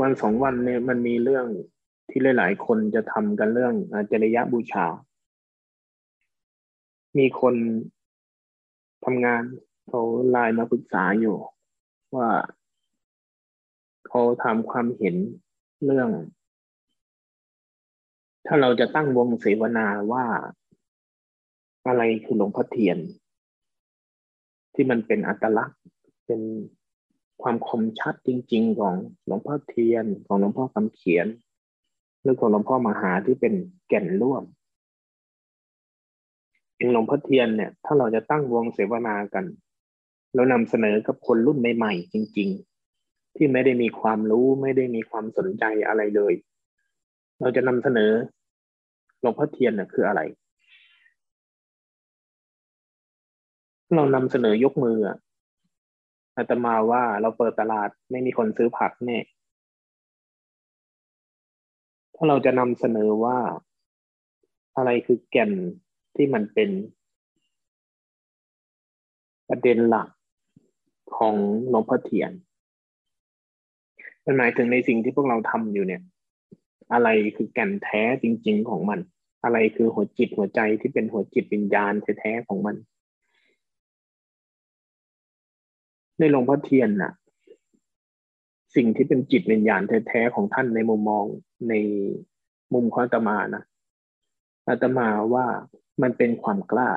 วันสองวันเนี่ยมันมีเรื่องที่หลายๆ คนจะทำกันเรื่องอาจริยบูชา มีคนทำงานเขาไลน์มาปรึกษาอยู่ ว่าเขาทำความเห็นเรื่อง ถ้าเราจะตั้งวงเสวนาว่าอะไรคือหลวงพ่อเทียน ที่มันเป็นอัตลักษณ์เป็น ความคมชัดจริง ๆ ของหลวงพ่อเทียนของหลวงพ่อคำเขียนหรือของหลวงพ่อมหาที่เป็นแก่นร่วมเองหลวงพ่อเทียนเนี่ย ถ้าเราจะตั้งวงเสวนากัน เรานำเสนอกับคนรุ่นใหม่ๆจริง ๆ ที่ไม่ได้มีความรู้ไม่ได้มีความสนใจอะไรเลย เราจะนำเสนอหลวงพ่อเทียนน่ะคืออะไร เรานำเสนอยกมือ อาตมาว่าเราเปิดตลาดไม่มีคนซื้อผักเนี่ยถ้าเราจะนำเสนอว่าอะไรคือแก่นที่มันเป็นประเด็นหลักของหลวงพ่อเทียนมันหมายถึงในสิ่งที่พวกเราทำอยู่เนี่ย อะไรคือแก่นแท้จริง ๆ ของมัน อะไรคือหัวจิตหัวใจที่เป็นหัวจิตวิญญาณแท้ๆของมัน ในหลวงพ่อเทียนน่ะ สิ่งที่เป็นจิตวิญญาณแท้ๆของท่านในมุมมองในมุมของอาตมานะอาตมาว่ามันเป็นความกล้า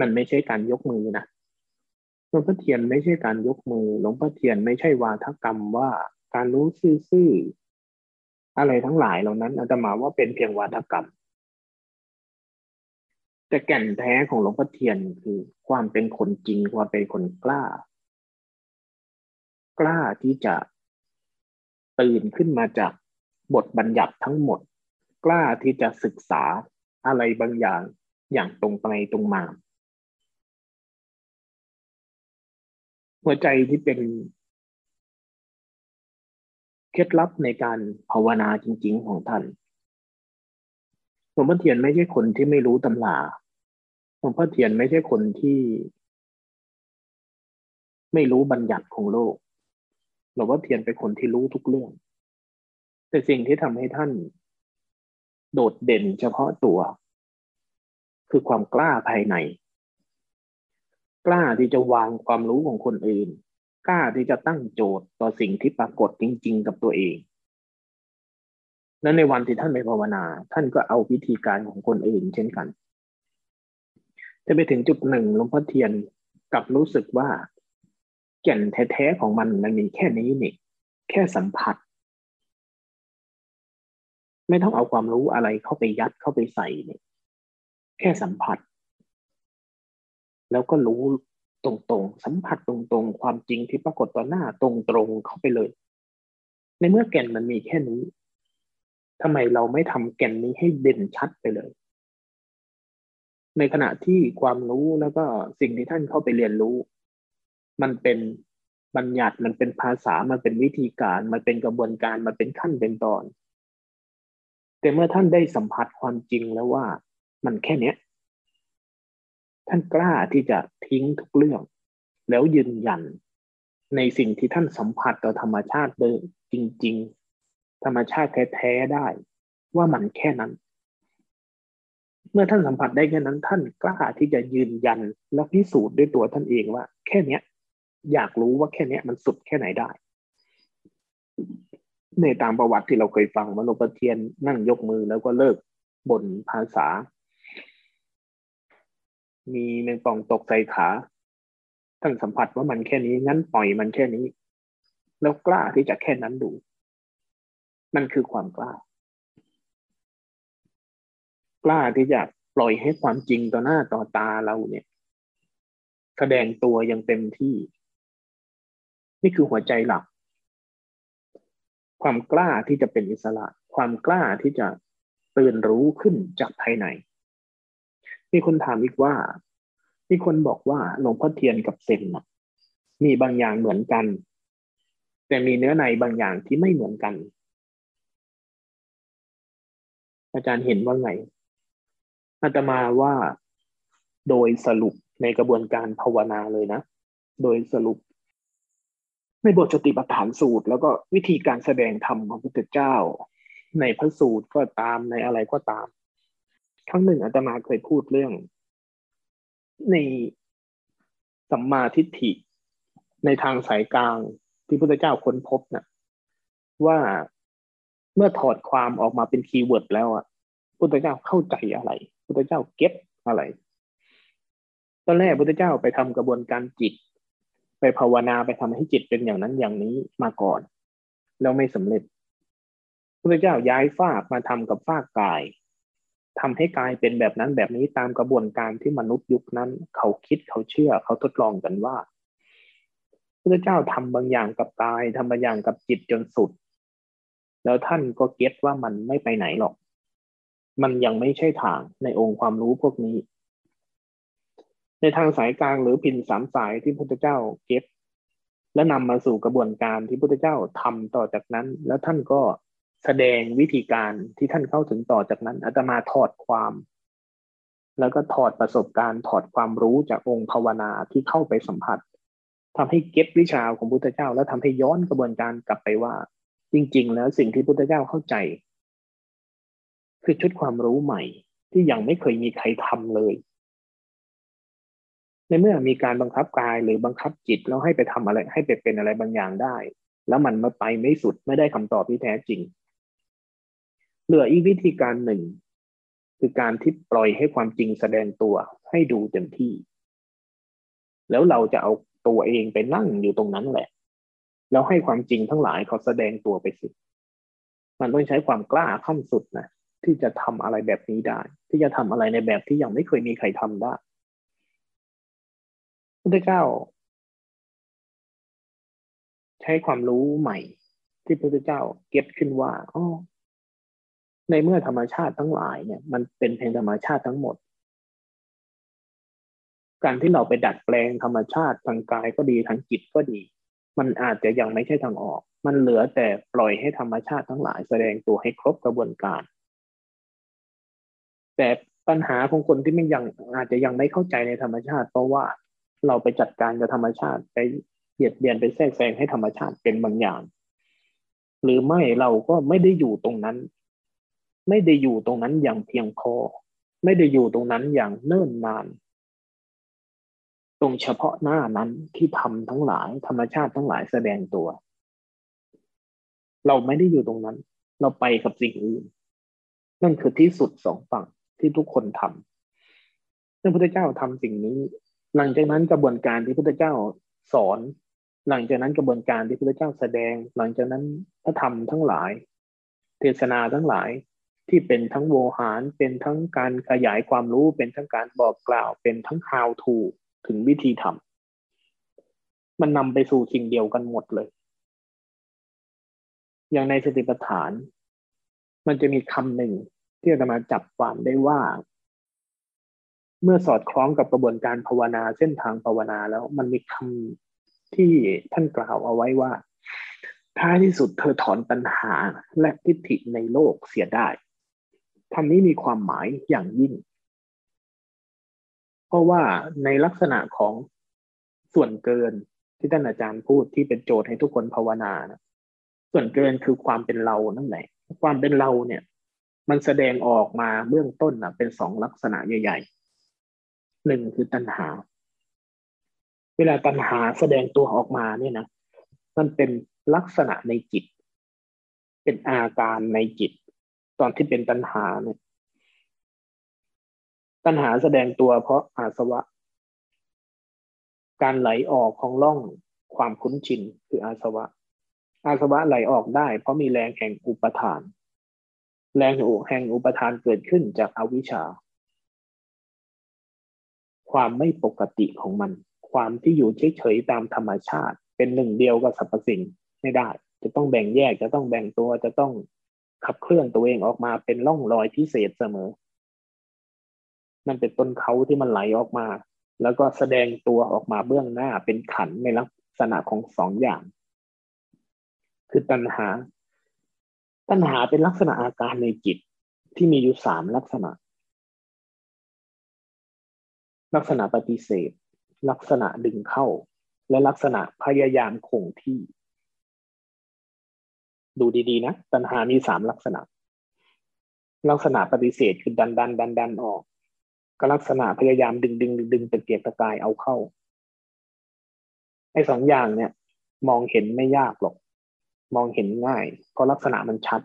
มันไม่ใช่การยกมือนะหลวงพ่อเทียนไม่ใช่การยกมือ หลวงพ่อเทียนไม่ใช่วาทกรรมว่าการรู้ซื่อๆอะไรทั้งหลายเหล่านั้นอาตมาว่าเป็นเพียงวาทกรรม แต่แก่นแท้ของหลวงพ่อเทียนคือความเป็นคนจริงความเป็นคนกล้า กล้าที่จะตื่นขึ้นมาจากบทบัญญัติทั้งหมด กล้าที่จะศึกษาอะไรบางอย่างอย่างตรงไปตรงมา หัวใจที่เป็นเคล็ดลับในการภาวนาจริง ๆ ของท่านหลวงพ่อเทียนไม่ใช่คนที่ไม่รู้ตำรา หลวงพ่อเทียนไม่ใช่คนที่ไม่รู้บัญญัติของโลกหลวงพ่อเทียนเป็นคนที่รู้ทุกเรื่อง แต่สิ่งที่ทำให้ท่าน โดดเด่นเฉพาะตัว คือความกล้าภายใน กล้าที่จะวางความรู้ของคนอื่น กล้าที่จะตั้งโจทย์ต่อสิ่งที่ปรากฏจริง ๆ กับตัวเอง และในวันที่ท่านไปภาวนา ท่านก็เอาวิธีการของคนอื่น เช่นกัน จะไปถึงจุดหนึ่งหลวงพ่อเทียนกับรู้สึกว่าแก่นแท้ๆของมันมันมีแค่นี้นี่ แค่สัมผัส ไม่ต้องเอาความรู้อะไรเข้าไปยัดเข้าไปใส่เนี่ยแค่สัมผัส แล้วก็รู้ตรงๆ สัมผัสตรงๆ ความจริงที่ปรากฏต่อหน้าตรงๆเข้าไปเลย ในเมื่อแก่นมันมีแค่นี้ทำไมเราไม่ทำแก่นนี้ให้เด่นชัดไปเลย ในขณะที่ความรู้แล้วก็สิ่งที่ท่านเข้าไปเรียนรู้ มันเป็นบัญญัติมันเป็นภาษามันเป็นวิธีการ มันเป็นกระบวนการมันเป็นขั้นเป็นตอน แต่เมื่อท่านได้สัมผัสความจริงแล้วว่ามันแค่เนี้ย ท่านกล้าที่จะทิ้งทุกเรื่อง แล้วยืนยันในสิ่งที่ท่านสัมผัสต่อธรรมชาติเดิมจริง ๆ ธรรมชาติแท้ๆได้ ว่ามันแค่นั้น เมื่อท่านสัมผัสได้แค่นั้นท่านกล้าที่จะยืนยันและพิสูจน์ด้วยตัวท่านเองว่า แค่เนี้ย อยากรู้ว่าแค่เนี้ยมันสุดแค่ไหนได้ ในตามประวัติที่เราเคยฟังมโนปเทียนนั่งยกมือแล้วก็เลิกบ่นภาษา มีเมงปองตกใส่ขาท่านสัมผัสว่ามันแค่นี้งั้นปล่อยมันแค่นี้ แล้วกล้าที่จะแค่นั้นดู มันคือความกล้า ล้าที่จะปล่อยให้ความจริงต่อหน้าต่อตาเราเนี่ย แสดงตัวอย่างเต็มที่ นี่คือหัวใจหลัก ความกล้าที่จะเป็นอิสระ ความกล้าที่จะตื่นรู้ขึ้นจากภายใน มีคนถามอีกว่า มีคนบอกว่าหลวงพ่อเทียนกับเซนมีบางอย่างเหมือนกัน แต่มีเนื้อในบางอย่างที่ไม่เหมือนกัน อาจารย์เห็นว่าไง อาตมาว่าโดยสรุปในกระบวนการภาวนาเลยนะ โดยสรุป ในบทสติปัฏฐานสูตร แล้วก็วิธีการแสดงธรรมของพระพุทธเจ้า ในพระสูตรก็ตามในอะไรก็ตาม ครั้งหนึ่งอาตมาเคยพูดเรื่อง ในสัมมาทิฏฐิ ในทางสายกลางที่พระพุทธเจ้าค้นพบนะ่ะว่าเมื่อถอดความออกมาเป็น keyword แล้วอะพุทธเจ้าเข้าใจอะไร พุทธเจ้าเก็ตอะไรตอนแรกพุทธเจ้าไปทำกระบวนการจิต ไปภาวนาไปทำให้จิตเป็นอย่างนั้นอย่างนี้มาก่อน แล้วไม่สำเร็จพุทธเจ้าย้ายฟากมาทำกับฟากกายทำให้กายเป็นแบบนั้นแบบนี้ตามกระบวนการที่มนุษย์ยุคนั้น เขาคิดเขาเชื่อเขาทดลองกันว่าพุทธเจ้าทำบางอย่างกับกายทำบางอย่างกับจิตจนสุด แล้วท่านก็เก็ตว่ามันไม่ไปไหนหรอก มันยังไม่ใช่ทางในองค์ความรู้พวกนี้ ในทางสายกลางหรือพินสามสายที่พุทธเจ้าเก็บ และนำมาสู่กระบวนการที่พุทธเจ้าทำต่อจากนั้น แล้วท่านก็แสดงวิธีการที่ท่านเข้าถึงต่อจากนั้นอาตมาถอดความ แล้วก็ถอดประสบการณ์ถอดความรู้จากองค์ภาวนาที่เข้าไปสัมผัสทำให้เก็บวิชาของพุทธเจ้า แล้วทำให้ย้อนกระบวนการกลับไปว่า จริง ๆ แล้วสิ่งที่พุทธเจ้าเข้าใจ คือชุดความรู้ใหม่ ที่ยังไม่เคยมีใครทำเลย ในเมื่อมีการบังคับกายหรือบังคับจิตแล้วให้ไปทำอะไร ให้ไปเป็นอะไรบางอย่างได้ แล้วมันมาไปไม่สุดไม่ได้คำตอบที่แท้จริง เหลืออีกวิธีการหนึ่ง คือการที่ปล่อยให้ความจริงแสดงตัวให้ดูเต็มที่ แล้วเราจะเอาตัวเองไปนั่งอยู่ตรงนั้นแหละ แล้วให้ความจริงทั้งหลายเขาแสดงตัวไปสิมันต้องใช้ความกล้าขั้นสุดนะ ที่จะทำอะไรแบบนี้ได้ ที่จะทำอะไรในแบบที่ยังไม่เคยมีใครทำได้พระเจ้า ใช้ความรู้ใหม่ ที่พระเจ้าเก็บขึ้นว่าอ๋อในเมื่อธรรมชาติทั้งหลายเนี่ย มันเป็นเพียงธรรมชาติทั้งหมด การที่เราไปดัดแปลงธรรมชาติทางกายก็ดีทางจิตก็ดี มันอาจจะยังไม่ใช่ทางออก มันเหลือแต่ปล่อยให้ธรรมชาติทั้งหลาย แสดงตัวให้ครบกระบวนการ แต่ปัญหาของคนที่ไม่ยังอาจจะยังไม่เข้าใจในธรรมชาติ เพราะว่าเราไปจัดการกับธรรมชาติไปเบียดเบียนไปแทรกแซงให้ธรรมชาติเป็นบางอย่าง หรือไม่เราก็ไม่ได้อยู่ตรงนั้น ไม่ได้อยู่ตรงนั้นอย่างเพียงพอ ไม่ได้อยู่ตรงนั้นอย่างเนิ่นนาน ตรงเฉพาะหน้านั้นที่ทำทั้งหลาย ธรรมชาติทั้งหลายแสดงตัว เราไม่ได้อยู่ตรงนั้น เราไปกับสิ่งอื่นนั่นคือที่สุดสองฝั่ง ที่ทุกคนทำพระพุทธเจ้าทำสิ่งนี้ หลังจากนั้นกระบวนการที่พระพุทธเจ้าสอน หลังจากนั้นกระบวนการที่พระพุทธเจ้าแสดง หลังจากนั้นพระธรรมทั้งหลาย เทศนาทั้งหลายที่เป็นทั้งโวหาร เป็นทั้งการขยายความรู้ เป็นทั้งการบอกกล่าว เป็นทั้ง how to ถึงวิธีทำ มันนำไปสู่สิ่งเดียวกันหมดเลย อย่างในสติปัฏฐาน มันจะมีคำหนึ่ง ที่จะมาจับความได้ว่า เมื่อสอดคล้องกับกระบวนการภาวนาเส้นทางภาวนาแล้วมันมีคำที่ท่านกล่าวเอาไว้ว่า ท้ายที่สุดเธอถอนปัญหาและทิฏฐิในโลกเสียได้คำนี้มีความหมายอย่างยิ่ง เพราะว่าในลักษณะของส่วนเกินที่ท่านอาจารย์พูดที่เป็นโจทย์ให้ทุกคนภาวนานะส่วนเกินคือความเป็นเรานั่นแหละ ความเป็นเราเนี่ย มันแสดงออกมาเบื้องต้นนะเป็นสองลักษณะใหญ่ๆหนึ่งคือตัณหา เวลาตัณหาแสดงตัวออกมาเนี่ยนะมันเป็นลักษณะในจิต เป็นอาการในจิต ตอนที่เป็นตัณหาเนี่ย ตัณหาแสดงตัวเพราะอาสวะ การไหลออกของล่องความคุ้นชินคืออาสวะ อาสวะไหลออกได้ เพราะมีแรงแห่งอุปทาน แรงแห่งอุปทานเกิดขึ้นจากอวิชชา ความไม่ปกติของมัน ความที่อยู่เฉยๆตามธรรมชาติ เป็นหนึ่งเดียวกับสรรพสิ่งไม่ได้ จะต้องแบ่งแยกจะต้องแบ่งตัวจะต้องขับเคลื่อนตัวเองออกมาเป็นร่องรอยพิเศษเสมอนั่นเป็นต้นเขาที่มันไหลออกมา แล้วก็แสดงตัวออกมาเบื้องหน้าเป็นขันในลักษณะของสองอย่าง คือตัณหา ตัณหาเป็นลักษณะอาการในจิตที่มีอยู่สามลักษณะ ลักษณะปฏิเสธ ลักษณะดึงเข้า และลักษณะพยายามคงที่ ดูดีๆนะ ตัณหามีสามลักษณะ ลักษณะปฏิเสธคือดันดันดันดันออกก็ลักษณะพยายามดึงดึงดึงดึงตะเกียกตะกายเอาเข้าไอ้สองอย่างเนี่ย มองเห็นไม่ยากหรอก มองเห็นง่าย เพราะลักษณะมันชัด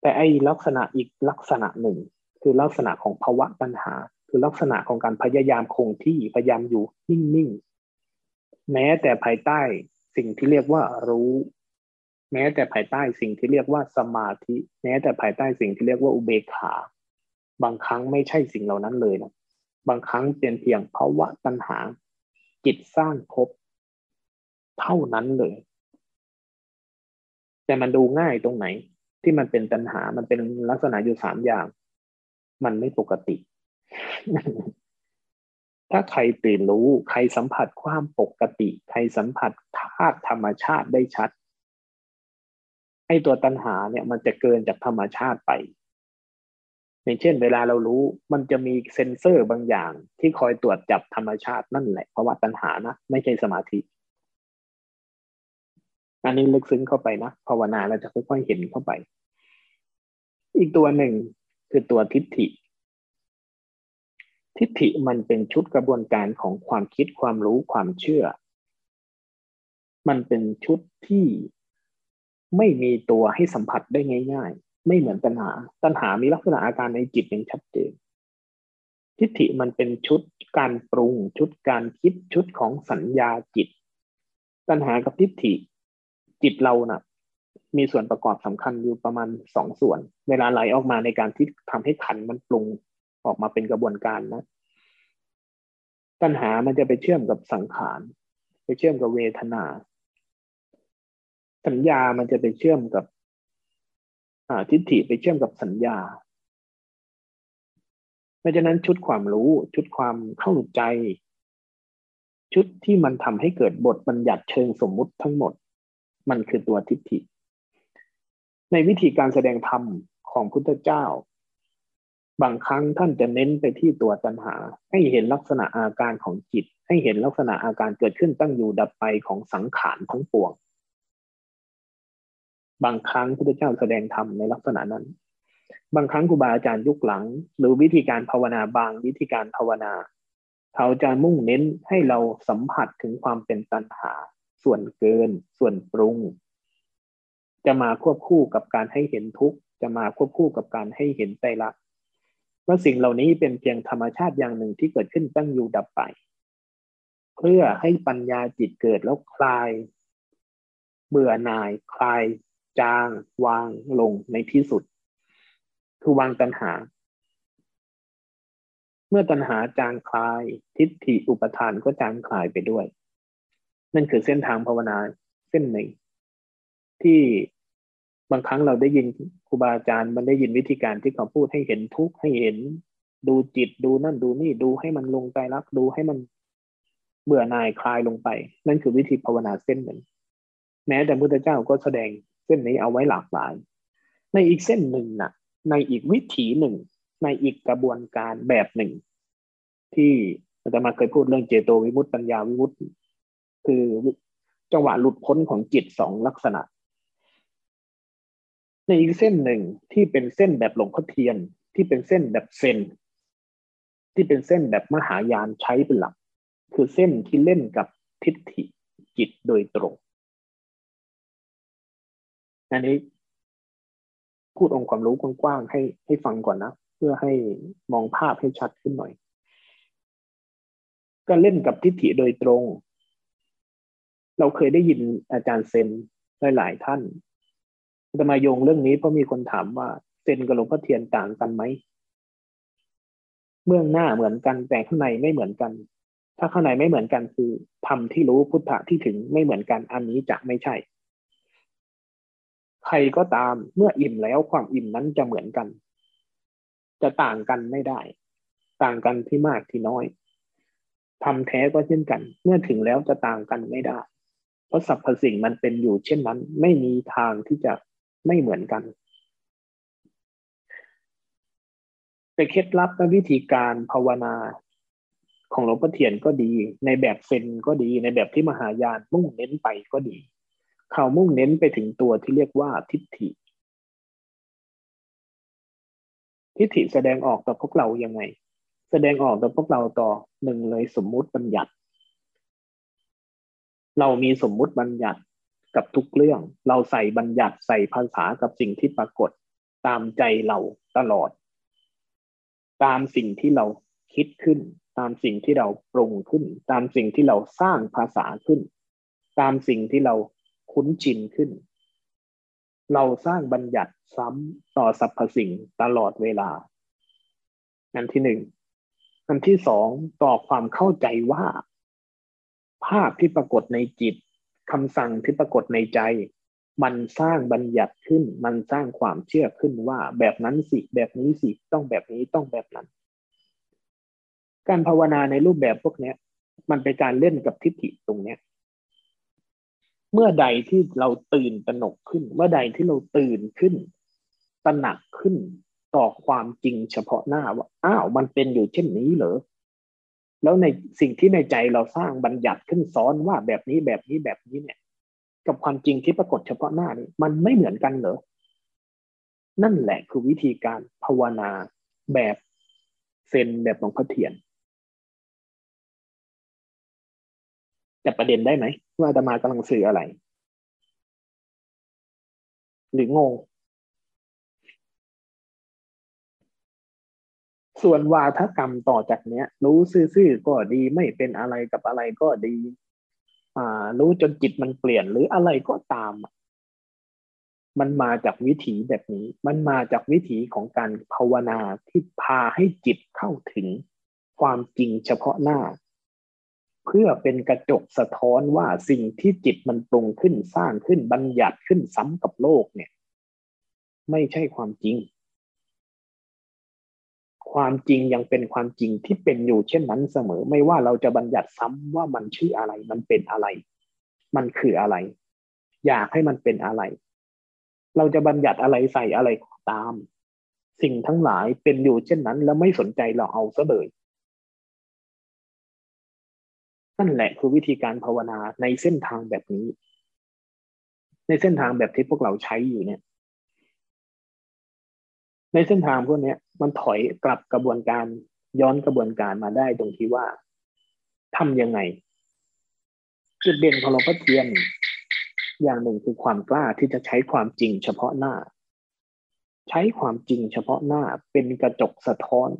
แต่ไอ้ลักษณะอีกลักษณะหนึ่ง คือลักษณะของภาวะปัญหา คือลักษณะของการพยายามคงที่พยายามอยู่นิ่งๆแม้แต่ภายใต้สิ่งที่เรียกว่ารู้ แม้แต่ภายใต้สิ่งที่เรียกว่าสมาธิ แม้แต่ภายใต้สิ่งที่เรียกว่าอุเบกขา บางครั้งไม่ใช่สิ่งเหล่านั้นเลยนะบางครั้งเป็นเพียงภาวะตัณหาจิตสร้างภพเท่านั้นเลย แต่มันดูง่ายตรงไหน ที่มันเป็นตัณหามันเป็นลักษณะอยู่สามอย่าง มันไม่ปกติ ถ้าใครตื่นรู้ ใครสัมผัสความปกติ ใครสัมผัสธาตุธรรมชาติได้ชัดไอ้ตัวตัณหาเนี่ยมันจะเกินจากธรรมชาติไปอย่างเช่น เวลาเรารู้มันจะมีเซ็นเซอร์บางอย่างที่คอยตรวจจับธรรมชาตินั่นแหละเพราะว่าตัณหานะ ไม่ใช่สมาธิ อันนี้ลึกซึ้งเข้าไปนะภาวนาเราจะค่อยๆเห็นเข้าไป อีกตัวหนึ่งคือตัวทิฏฐิ ทิฏฐิมันเป็นชุดกระบวนการของความคิดความรู้ความเชื่อ มันเป็นชุดที่ไม่มีตัวให้สัมผัสได้ง่าย ๆ ไม่เหมือนตัณหา ตัณหามีลักษณะอาการในจิตอย่างชัดเจน ทิฏฐิมันเป็นชุดการปรุง ชุดการคิดชุดของสัญญาจิต ตัณหากับทิฏฐิ จิตเรานะ่ะ มีส่วนประกอบสำคัญอยู่ประมาณสองส่วน เวลาไหลออกมาในการที่ทำให้ขันมันปรุงออกมาเป็นกระบวนการนะ ตัณหามันจะไปเชื่อมกับสังขาร ไปเชื่อมกับเวทนา สัญญามันจะไปเชื่อมกับทิฏฐิไปเชื่อมกับสัญญาเพราะฉะนั้นชุดความรู้ชุดความเข้าใจ ชุดที่มันทำให้เกิดบทบัญญัติเชิงสมมุติทั้งหมด มันคือตัวทิฏฐิ ในวิธีการแสดงธรรมของพุทธเจ้า บางครั้งท่านจะเน้นไปที่ตัวตัณหา ให้เห็นลักษณะอาการของจิต ให้เห็นลักษณะอาการเกิดขึ้นตั้งอยู่ดับไปของสังขารทั้งปวง บางครั้งพระเจ้าแสดงธรรมในลักษณะนั้น บางครั้งครูบาอาจารย์ยุคหลัง หรือวิธีการภาวนาบางวิธีการภาวนาเขาจะมุ่งเน้นให้เราสัมผัสถึงความเป็นตัณหา ส่วนเกิน ส่วนปรุง จะมาควบคู่กับการให้เห็นทุกข์ จะมาควบคู่กับการให้เห็นใจรักว่าสิ่งเหล่านี้เป็นเพียงธรรมชาติอย่างหนึ่งที่เกิดขึ้นตั้งอยู่ดับไป เพื่อให้ปัญญาจิตเกิดแล้วคลาย เบื่อหน่าย คลาย จาง วางลงในที่สุด คือวางตัณหา เมื่อตัณหาจางคลาย ทิฏฐิอุปทานก็จางคลายไปด้วย นั่นคือเส้นทางภาวนาเส้นหนึ่ง ที่บางครั้งเราได้ยินครูบาอาจารย์มันได้ยินวิธีการที่เขาพูดให้เห็นทุกข์ให้เห็น ดูจิตดูนั่นดูนี่ดูให้มันลงใจรักดูให้มันเบื่อหน่ายคลายลงไป นั่นคือวิธีภาวนาเส้นหนึ่ง แม้แต่พุทธเจ้าก็แสดงเส้นนี้เอาไว้หลากหลาย ในอีกเส้นหนึ่งนะ่ะ ในอีกวิถีหนึ่ง ในอีกกระบวนการแบบหนึ่ง ที่อาจารย์มาเคยพูดเรื่องเจโตวิมุตติปัญญาวิมุตติ คือจังหวะหลุดพ้นของจิตสองลักษณะ ในอีกเส้นหนึ่งที่เป็นเส้นแบบหลงพ่อเทียน ที่เป็นเส้นแบบเซนที่เป็นเส้นแบบมหายานใช้เป็นหลัก คือเส้นที่เล่นกับทิฏฐิจิตโดยตรงอันนี้พูดองค์ความรู้กว้างๆให้ให้ฟังก่อนนะ เพื่อให้มองภาพให้ชัดขึ้นหน่อย ก็เล่นกับทิฏฐิโดยตรง เราเคยได้ยินอาจารย์เซนหลาย ๆ ท่านจะมาโยงเรื่องนี้เพราะมีคนถามว่าเซนกับหลวงพ่อเทียนต่างกันไหมเบื้องหน้าเหมือนกันแต่ข้างในไม่เหมือนกัน ถ้าข้างในไม่เหมือนกันคือทำที่รู้พุทธะที่ถึงไม่เหมือนกันอันนี้จะไม่ใช่ ใครก็ตามเมื่ออิ่มแล้วความอิ่มนั้นจะเหมือนกัน จะต่างกันไม่ได้ ต่างกันที่มากที่น้อยทำแท้ก็เช่นกัน เมื่อถึงแล้วจะต่างกันไม่ได้ เพราะสรรพสิ่งมันเป็นอยู่เช่นนั้น ไม่มีทางที่จะไม่เหมือนกันแต่เคล็ดลับและวิธีการภาวนาของหลวงพ่อเทียนก็ดี ในแบบเซนก็ดี ในแบบที่มหายานมุ่งเน้นไปก็ดี เขามุ่งเน้นไปถึงตัวที่เรียกว่าทิฏฐิ ทิฏฐิแสดงออกต่อพวกเรายังไง แสดงออกต่อพวกเราต่อหนึ่งเลยสมมุติบัญญัติ เรามีสมมุติบัญญัติกับทุกเรื่อง เราใส่บัญญัติใส่ภาษากับสิ่งที่ปรากฏตามใจเราตลอด ตามสิ่งที่เราคิดขึ้น ตามสิ่งที่เราปรุงขึ้น ตามสิ่งที่เราสร้างภาษาขึ้น ตามสิ่งที่เราคุ้นชินขึ้น เราสร้างบัญญัติซ้ำต่อสรรพสิ่งตลอดเวลา อันที่หนึ่งอันที่สองต่อความเข้าใจว่า ภาพที่ปรากฏในจิตคำสั่งที่ปรากฏในใจ มันสร้างบัญญัติขึ้น มันสร้างความเชื่อขึ้นว่าแบบนั้นสิแบบนี้สิต้องแบบนี้ต้องแบบนั้น การภาวนาในรูปแบบพวกนี้มันเป็นการเล่นกับทิฏฐิตรงเนี้ยเมื่อใดที่เราตื่นตระหนกขึ้น เมื่อใดที่เราตื่นขึ้น ตระหนักขึ้นต่อความจริงเฉพาะหน้าว่า อ้าว มันเป็นอยู่เช่นนี้เหรอ แล้วในสิ่งที่ในใจเราสร้างบัญญัติขึ้นซ้อนว่าแบบนี้แบบนี้แบบนี้เนี่ย กับความจริงที่ปรากฏเฉพาะหน้านี่มันไม่เหมือนกันเหรอ นั่นแหละคือวิธีการภาวนาแบบเซนแบบหลวงพ่อเทียนจับประเด็นได้ไหมว่าอาตมากำลังสื่ออะไร หรืองง ส่วนวาทกรรมต่อจากเนี้ย รู้ซื่อๆก็ดีไม่เป็นอะไรกับอะไรก็ดี อ่า รู้จนจิตมันเปลี่ยนหรืออะไรก็ตาม มันมาจากวิถีแบบนี้ มันมาจากวิถีของการภาวนาที่พาให้จิตเข้าถึงความจริงเฉพาะหน้า เพื่อเป็นกระจกสะท้อนว่าสิ่งที่จิตมันปรุงขึ้นสร้างขึ้นบัญญัติขึ้นซ้ำกับโลกเนี่ย ไม่ใช่ความจริง ความจริงยังเป็นความจริงที่เป็นอยู่เช่นนั้นเสมอ ไม่ว่าเราจะบัญญัติซ้ำว่ามันชื่ออะไร มันเป็นอะไร มันคืออะไร อยากให้มันเป็นอะไร เราจะบัญญัติอะไรใส่อะไรตาม สิ่งทั้งหลายเป็นอยู่เช่นนั้น แล้วไม่สนใจเราเอาซะเลยนั่นแหละคือวิธีการภาวนาในเส้นทางแบบนี้ ในเส้นทางแบบที่พวกเราใช้อยู่เนี่ย ในเส้นทางพวกนี้มันถอยกลับกระบวนการย้อนกระบวนการมาได้ตรงที่ว่าทำยังไง จุดเด่นของหลวงพ่อเทียนอย่างหนึ่งคือความกล้าที่จะใช้ความจริงเฉพาะหน้า ใช้ความจริงเฉพาะหน้าเป็นกระจกสะท้อน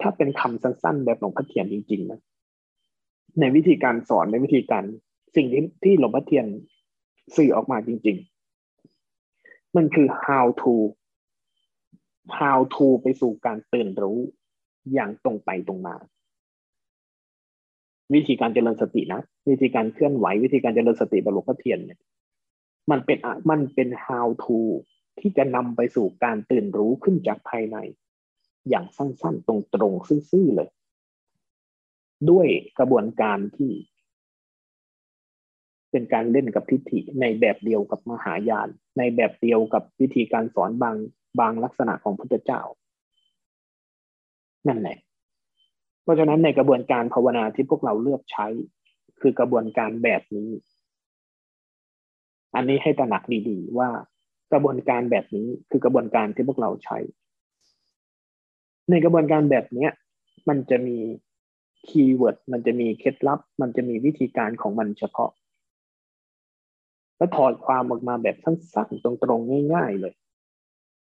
ถ้าเป็นคำสั้นๆ แบบหลวงพ่อเทียนจริง ๆ นะ ในวิธีการสอนในวิธีการสิ่งที่ที่หลวงพ่อเทียนสื่อออกมาจริง ๆ มันคือ how to how to ไปสู่การตื่นรู้อย่างตรงไปตรงมา วิธีการเจริญสตินะ วิธีการเคลื่อนไหว วิธีการเจริญสติแบบหลวงพ่อเทียนเนี่ยมันเป็นมันเป็น how to ที่จะนำไปสู่การตื่นรู้ขึ้นจากภายใน อย่างสั้นๆ ตรงๆซื่อๆเลย ด้วยกระบวนการที่ เป็นการเล่นกับทิฏฐิในแบบเดียวกับมหายาน ในแบบเดียวกับวิธีการสอนบางบางลักษณะของพุทธเจ้า นั่นแหละ เพราะฉะนั้นในกระบวนการภาวนาที่พวกเราเลือกใช้ คือกระบวนการแบบนี้ อันนี้ให้ตระหนักดีๆ ว่ากระบวนการแบบนี้คือกระบวนการที่พวกเราใช้ ในกระบวนการแบบเนี้ย มันจะมีคีย์เวิร์ดมันจะมีเคล็ดลับ มันจะมีวิธีการของมันเฉพาะ แล้วถอดความออกมาแบบสั้นๆ ตรงๆ ง่าย ๆ เลย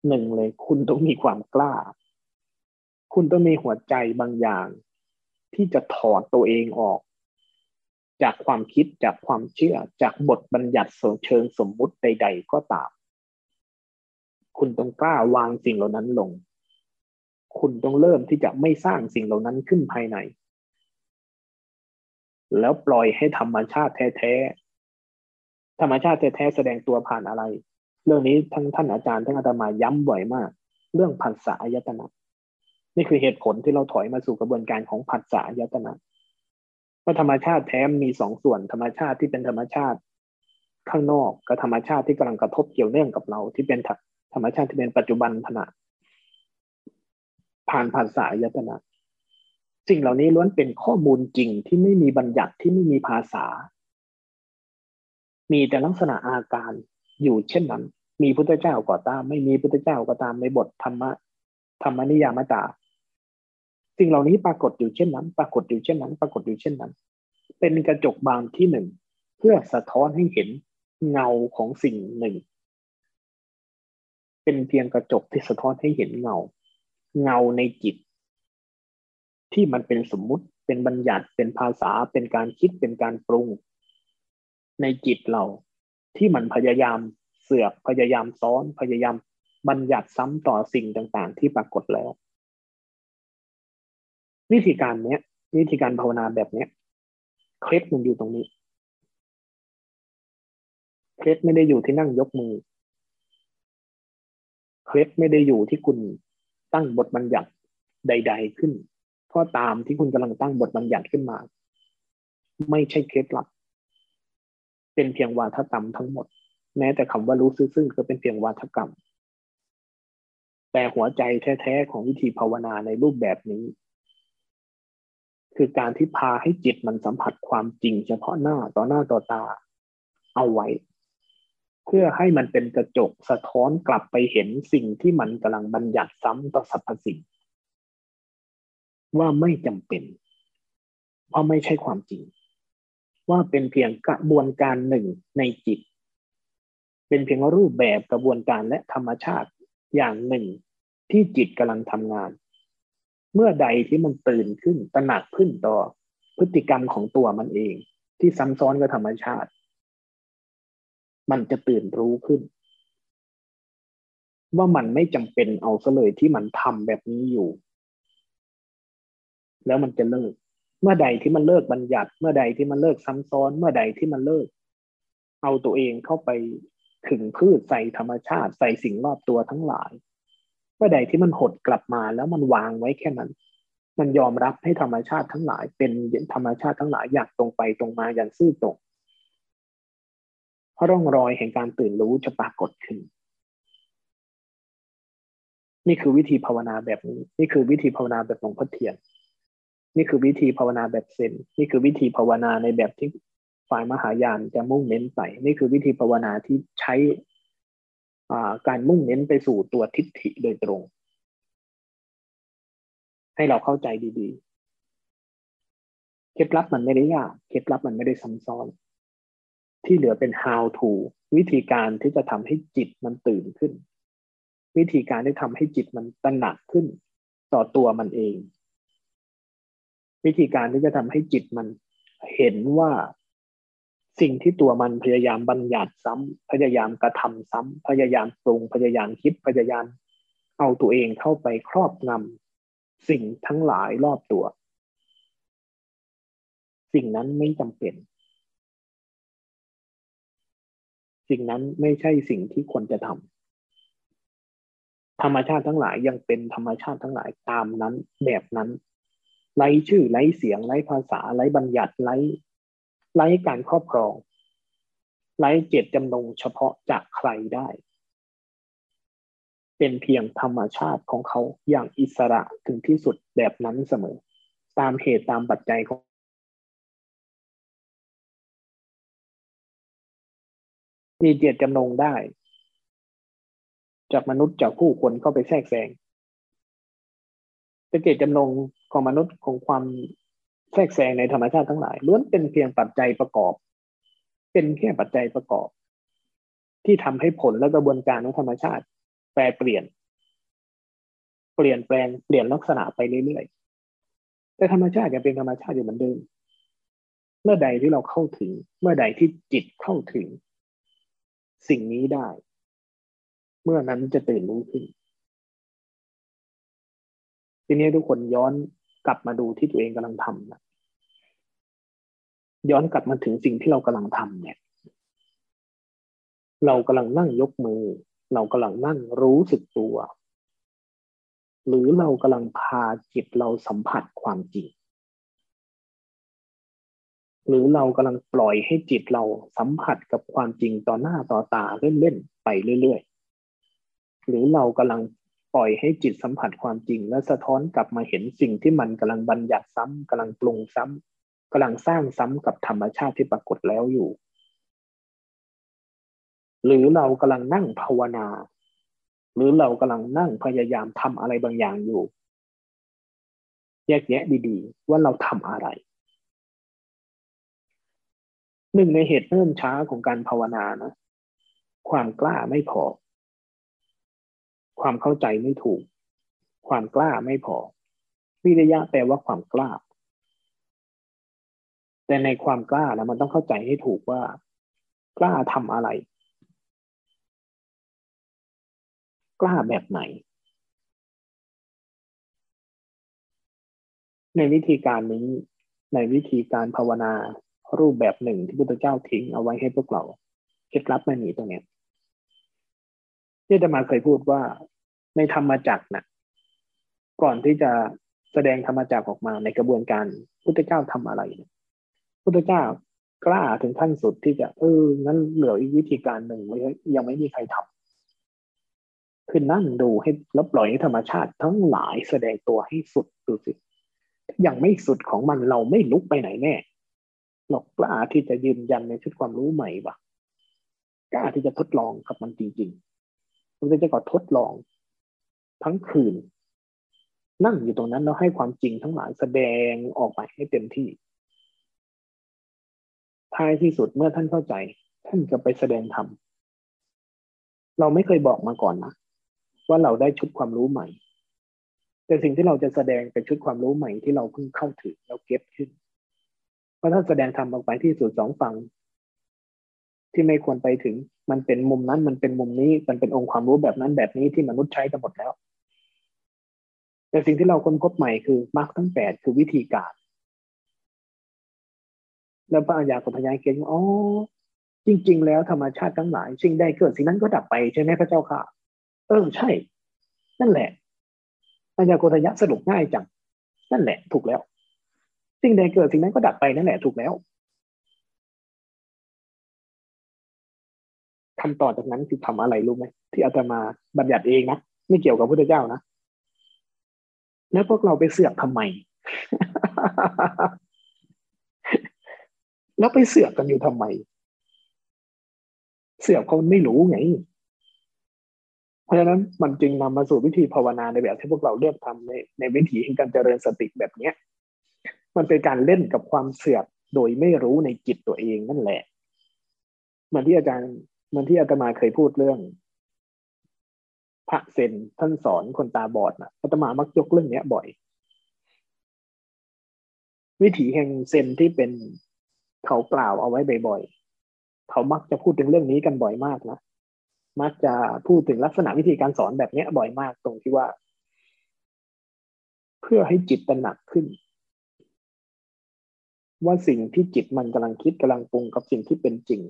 หนึ่งเลย คุณต้องมีความกล้า คุณต้องมีหัวใจบางอย่าง ที่จะถอดตัวเองออก จากความคิดจากความเชื่อ จากบทบัญญัติเชิงสมมุติใด ๆ ก็ตาม คุณต้องกล้าวางสิ่งเหล่านั้นลง คุณต้องเริ่มที่จะไม่สร้างสิ่งเหล่านั้นขึ้นภายใน แล้วปล่อยให้ธรรมชาติแท้ ธรรมชาติแท้แสดงตัวผ่านอะไร เรื่องนี้ทั้งท่านอาจารย์ทั้งอาตมาย้ำบ่อยมาก เรื่องผัสสะอายตนะ นี่คือเหตุผลที่เราถอยมาสู่กระบวนการของผัสสะอายตนะเพราะธรรมชาติแท้มีสองส่วน ธรรมชาติที่เป็นธรรมชาติข้างนอกกับธรรมชาติที่กำลังกระทบเกี่ยวเนื่องกับเรา ที่เป็นธรรมชาติที่เป็นปัจจุบันขณะผ่านภาษาายตนะสิ่งเหล่านี้ล้วนเป็นข้อมูลจริงที่ไม่มีบัญญัติที่ไม่มีภาษา มีแต่ลักษณะอาการอยู่เช่นนั้น มีพุทธเจ้าก็ตาม ไม่มีพุทธเจ้าก็ตามในบทธรรมะธรรมนิยามตาสิ่งเหล่านี้ปรากฏอยู่เช่นนั้น ปรากฏอยู่เช่นนั้น ปรากฏอยู่เช่นนั้น เป็นกระจกบานที่หนึ่งเพื่อสะท้อนให้เห็นเงาของสิ่งหนึ่ง เป็นเพียงกระจกที่สะท้อนให้เห็นเงา เงาในจิต ที่มันเป็นสมมุติเป็นบัญญัติเป็นภาษาเป็นการคิดเป็นการปรุง ในจิตเราที่มันพยายามเสือกพยายามซ้อนพยายามบัญญัติซ้ำต่อสิ่งต่างๆ ที่ปรากฏแล้ว วิธีการเนี้ย วิธีการภาวนาแบบเนี้ยเคล็ดมันอยู่ตรงนี้เคล็ดไม่ได้อยู่ที่นั่งยกมือเคล็ดไม่ได้อยู่ที่คุณตั้งบทบัญญัติใด ๆขึ้นเพราะตามที่คุณกำลังตั้งบทบัญญัติขึ้นมา ไม่ใช่เคล็ดลับ เป็นเพียงวาทกรรมทั้งหมด แม้แต่คำว่ารู้ซึ่งก็เป็นเพียงวาทกรรม แต่หัวใจแท้ๆของวิธีภาวนาในรูปแบบนี้ คือการที่พาให้จิตมันสัมผัสความจริง เฉพาะหน้าต่อหน้าต่อตา เอาไว้ เพื่อให้มันเป็นกระจกสะท้อนกลับไปเห็นสิ่งที่มันกำลังบัญญัติซ้ำต่อสรรพสิ่งว่าไม่จำเป็นว่าไม่ใช่ความจริง ว่าเป็นเพียงกระบวนการหนึ่งในจิต เป็นเพียงรูปแบบกระบวนการและธรรมชาติอย่างหนึ่งที่จิตกำลังทำงาน เมื่อใดที่มันตื่นขึ้นตระหนักขึ้นต่อพฤติกรรมของตัวมันเอง ที่ซ้ำซ้อนกับธรรมชาติ มันจะตื่นรู้ขึ้น ว่ามันไม่จำเป็นเอาซะเลยที่มันทำแบบนี้อยู่ แล้วมันจะเลิก เมื่อใดที่มันเลิกบัญญัติ เมื่อใดที่มันเลิกซ้ำซ้อน เมื่อใดที่มันเลิก เอาตัวเองเข้าไปถึงพืชใส่ธรรมชาติใส่สิ่งรอบตัวทั้งหลาย เมื่อใดที่มันหดกลับมาแล้วมันวางไว้แค่นั้น มันยอมรับให้ธรรมชาติทั้งหลาย เป็นธรรมชาติทั้งหลายอย่างตรงไปตรงมาอย่างซื่อตรงร่องรอยแห่งการตื่นรู้จะปรากฏขึ้น นี่คือวิธีภาวนาแบบนี้ นี่คือวิธีภาวนาแบบหลวงพ่อเทียน นี่คือวิธีภาวนาแบบเซนนี่คือวิธีภาวนาในแบบที่ฝ่ายมหายานจะมุ่งเน้นไปนี่คือวิธีภาวนาที่ใช้การมุ่งเน้นไปสู่ตัวทิฏฐิโดยตรง ให้เราเข้าใจดีๆ เคล็ดลับมันไม่ได้ยาก เคล็ดลับมันไม่ได้ซับซ้อน ที่เหลือเป็น how to วิธีการที่จะทำให้จิตมันตื่นขึ้น วิธีการที่ทำให้จิตมันตระหนักขึ้น ต่อตัวมันเอง วิธีการที่จะทำให้จิตมันเห็นว่าสิ่งที่ตัวมันพยายามบัญญัติซ้ำพยายามกระทำซ้ำพยายามปรุงพยายามคิดพยายามเอาตัวเองเข้าไปครอบงำสิ่งทั้งหลายรอบตัว สิ่งนั้นไม่จำเป็น สิ่งนั้นไม่ใช่สิ่งที่ควรจะทำธรรมชาติทั้งหลายยังเป็นธรรมชาติทั้งหลายตามนั้นแบบนั้น ไร้ชื่อไร้เสียงไร้ภาษาไร้บัญญัติไร้ไร้การครอบครองไร้เจตจำนงเฉพาะจากใครได้ เป็นเพียงธรรมชาติของเขาอย่างอิสระถึงที่สุดแบบนั้นเสมอ ตามเหตุตามปัจจัยของมีเจตจำนงได้ จากมนุษย์จากผู้คนเข้าไปแทรกแซง แต่เจตจำนงของมนุษย์ของความแทรกแซงในธรรมชาติทั้งหลายล้วนเป็นเพียงปัจจัยประกอบ เป็นแค่ปัจจัยประกอบ ที่ทำให้ผลและกระบวนการของธรรมชาติ แปรเปลี่ยน เปลี่ยนแปลงเปลี่ยนลักษณะไปเรื่อยๆแต่ธรรมชาติยังเป็นธรรมชาติอยู่เหมือนเดิมเมื่อใดที่เราเข้าถึง เมื่อใดที่จิตเข้าถึง สิ่งนี้ได้ เมื่อนั้นจะตื่นรู้ขึ้น ทีนี้ทุกคนย้อนกลับมาดูที่ตัวเองกำลังทำนะย้อนกลับมาถึงสิ่งที่เรากำลังทำเนี่ย เรากำลังนั่งยกมือ เรากำลังนั่งรู้สึกตัว หรือเรากำลังพาจิตเราสัมผัสความจริง หรือเรากำลังปล่อยให้จิตเราสัมผัสกับความจริงต่อหน้าต่อตาเล่นๆไปเรื่อยๆ หรือเรากำลัง ปล่อยให้จิตสัมผัสความจริง และสะท้อนกลับมาเห็นสิ่งที่มันกำลังบัญญัติซ้ำกำลังปรุงซ้ำกำลังสร้างซ้ำกับธรรมชาติที่ปรากฏแล้วอยู่ หรือเรากำลังนั่งภาวนา หรือเรากำลังนั่งพยายามทำอะไรบางอย่างอยู่ แยกแยะดีๆ ว่าเราทำอะไรหนึ่งในเหตุเริ่มช้าของการภาวนานะ ความกล้าไม่พอ ความเข้าใจไม่ถูก ความกล้าไม่พอ วิริยะแปลว่าความกล้า แต่ในความกล้าแล้วมันต้องเข้าใจให้ถูกว่า กล้าทำอะไร กล้าแบบไหน ในวิธีการนี้ ในวิธีการภาวนารูปแบบหนึ่งที่พุทธเจ้าทิ้งเอาไว้ให้พวกเราเคล็ดลับไม่มีตรงนี้ ที่จะมาเคยพูดว่าในธรรมจักรนะก่อนที่จะแสดงธรรมจักรออกมาในกระบวนการพุทธเจ้าทำอะไรนะพุทธเจ้ากล้าถึงขั้นสุดที่จะ เอองั้นเหลืออีกวิธีการหนึ่งไว้ยังไม่มีใครทำคือนั่งดูให้แล้วปล่อยให้ธรรมชาติทั้งหลายแสดงตัวให้สุดดูสิยังไม่สุดของมันเราไม่ลุกไปไหนแน่เรากล้าที่จะยืนยันในชุดความรู้ใหม่ปะกล้าที่จะทดลองกับมันจริงๆ พระเจ้าก็ทดลองทั้งคืน นั่งอยู่ตรงนั้นแล้วให้ความจริงทั้งหลายแสดงออกไปให้เต็มที่ท้ายที่สุดเมื่อท่านเข้าใจ ท่านจะไปแสดงธรรมเราไม่เคยบอกมาก่อนนะว่าเราได้ชุดความรู้ใหม่ แต่สิ่งที่เราจะแสดงเป็นชุดความรู้ใหม่ที่เราเพิ่งเข้าถึงเราเก็บขึ้นเพราะถ้าแสดงธรรมออกไปที่สุดสองฝั่ง ที่ไม่ควรไปถึง มันเป็นมุมนั้น มันเป็นมุมนี้ มันเป็นองค์ความรู้แบบนั้นแบบนี้ที่มนุษย์ใช้กันหมดแล้ว แต่สิ่งที่เราค้นพบใหม่คือมรรคทั้งแปดคือวิธีการ แล้วพระอัญญากับพญาเกณฑ์อ๋อจริง ๆ แล้วธรรมชาติทั้งหลายสิ่งใดเกิดสิ่งนั้นก็ดับไปใช่ไหมพระเจ้าค่ะ เออใช่ นั่นแหละปัญญาโกทยะสรุปง่ายจังนั่นแหละ ถูกแล้ว สิ่งใดเกิดสิ่งนั้นก็ดับไปนั่นแหละถูกแล้ว คำต่อจากนั้นคือทำอะไรรู้ไหมที่อาตมาบัญญัติเองนะไม่เกี่ยวกับพระเจ้านะแล้วพวกเราไปเสือกทำไม แล้วไปเสือกกันอยู่ทำไม เสือกเขาไม่รู้ไง เพราะฉะนั้นมันจึงนำมาสู่วิธีภาวนาในแบบที่พวกเราเลือกทำในในวิถีแห่งการเจริญสติแบบเนี้ย มันเป็นการเล่นกับความเสือกโดยไม่รู้ในจิตตัวเองนั่นแหละ เหมือนที่อาจารย์ เหมือนที่อาตมาเคยพูดเรื่อง พระเซนท่านสอนคนตาบอดนะอาตมามักยกเรื่องนี้บ่อย วิถีแห่งเซนที่เป็นเขากล่าวเอาไว้บ่อยๆเขามักจะพูดถึงเรื่องนี้กันบ่อยมากนะมักจะพูดถึงลักษณะวิธีการสอนแบบนี้บ่อยมากตรงที่ว่า เพื่อให้จิตตระหนักขึ้น ว่าสิ่งที่จิตมันกำลังคิดกำลังปรุงกับสิ่งที่เป็นจริง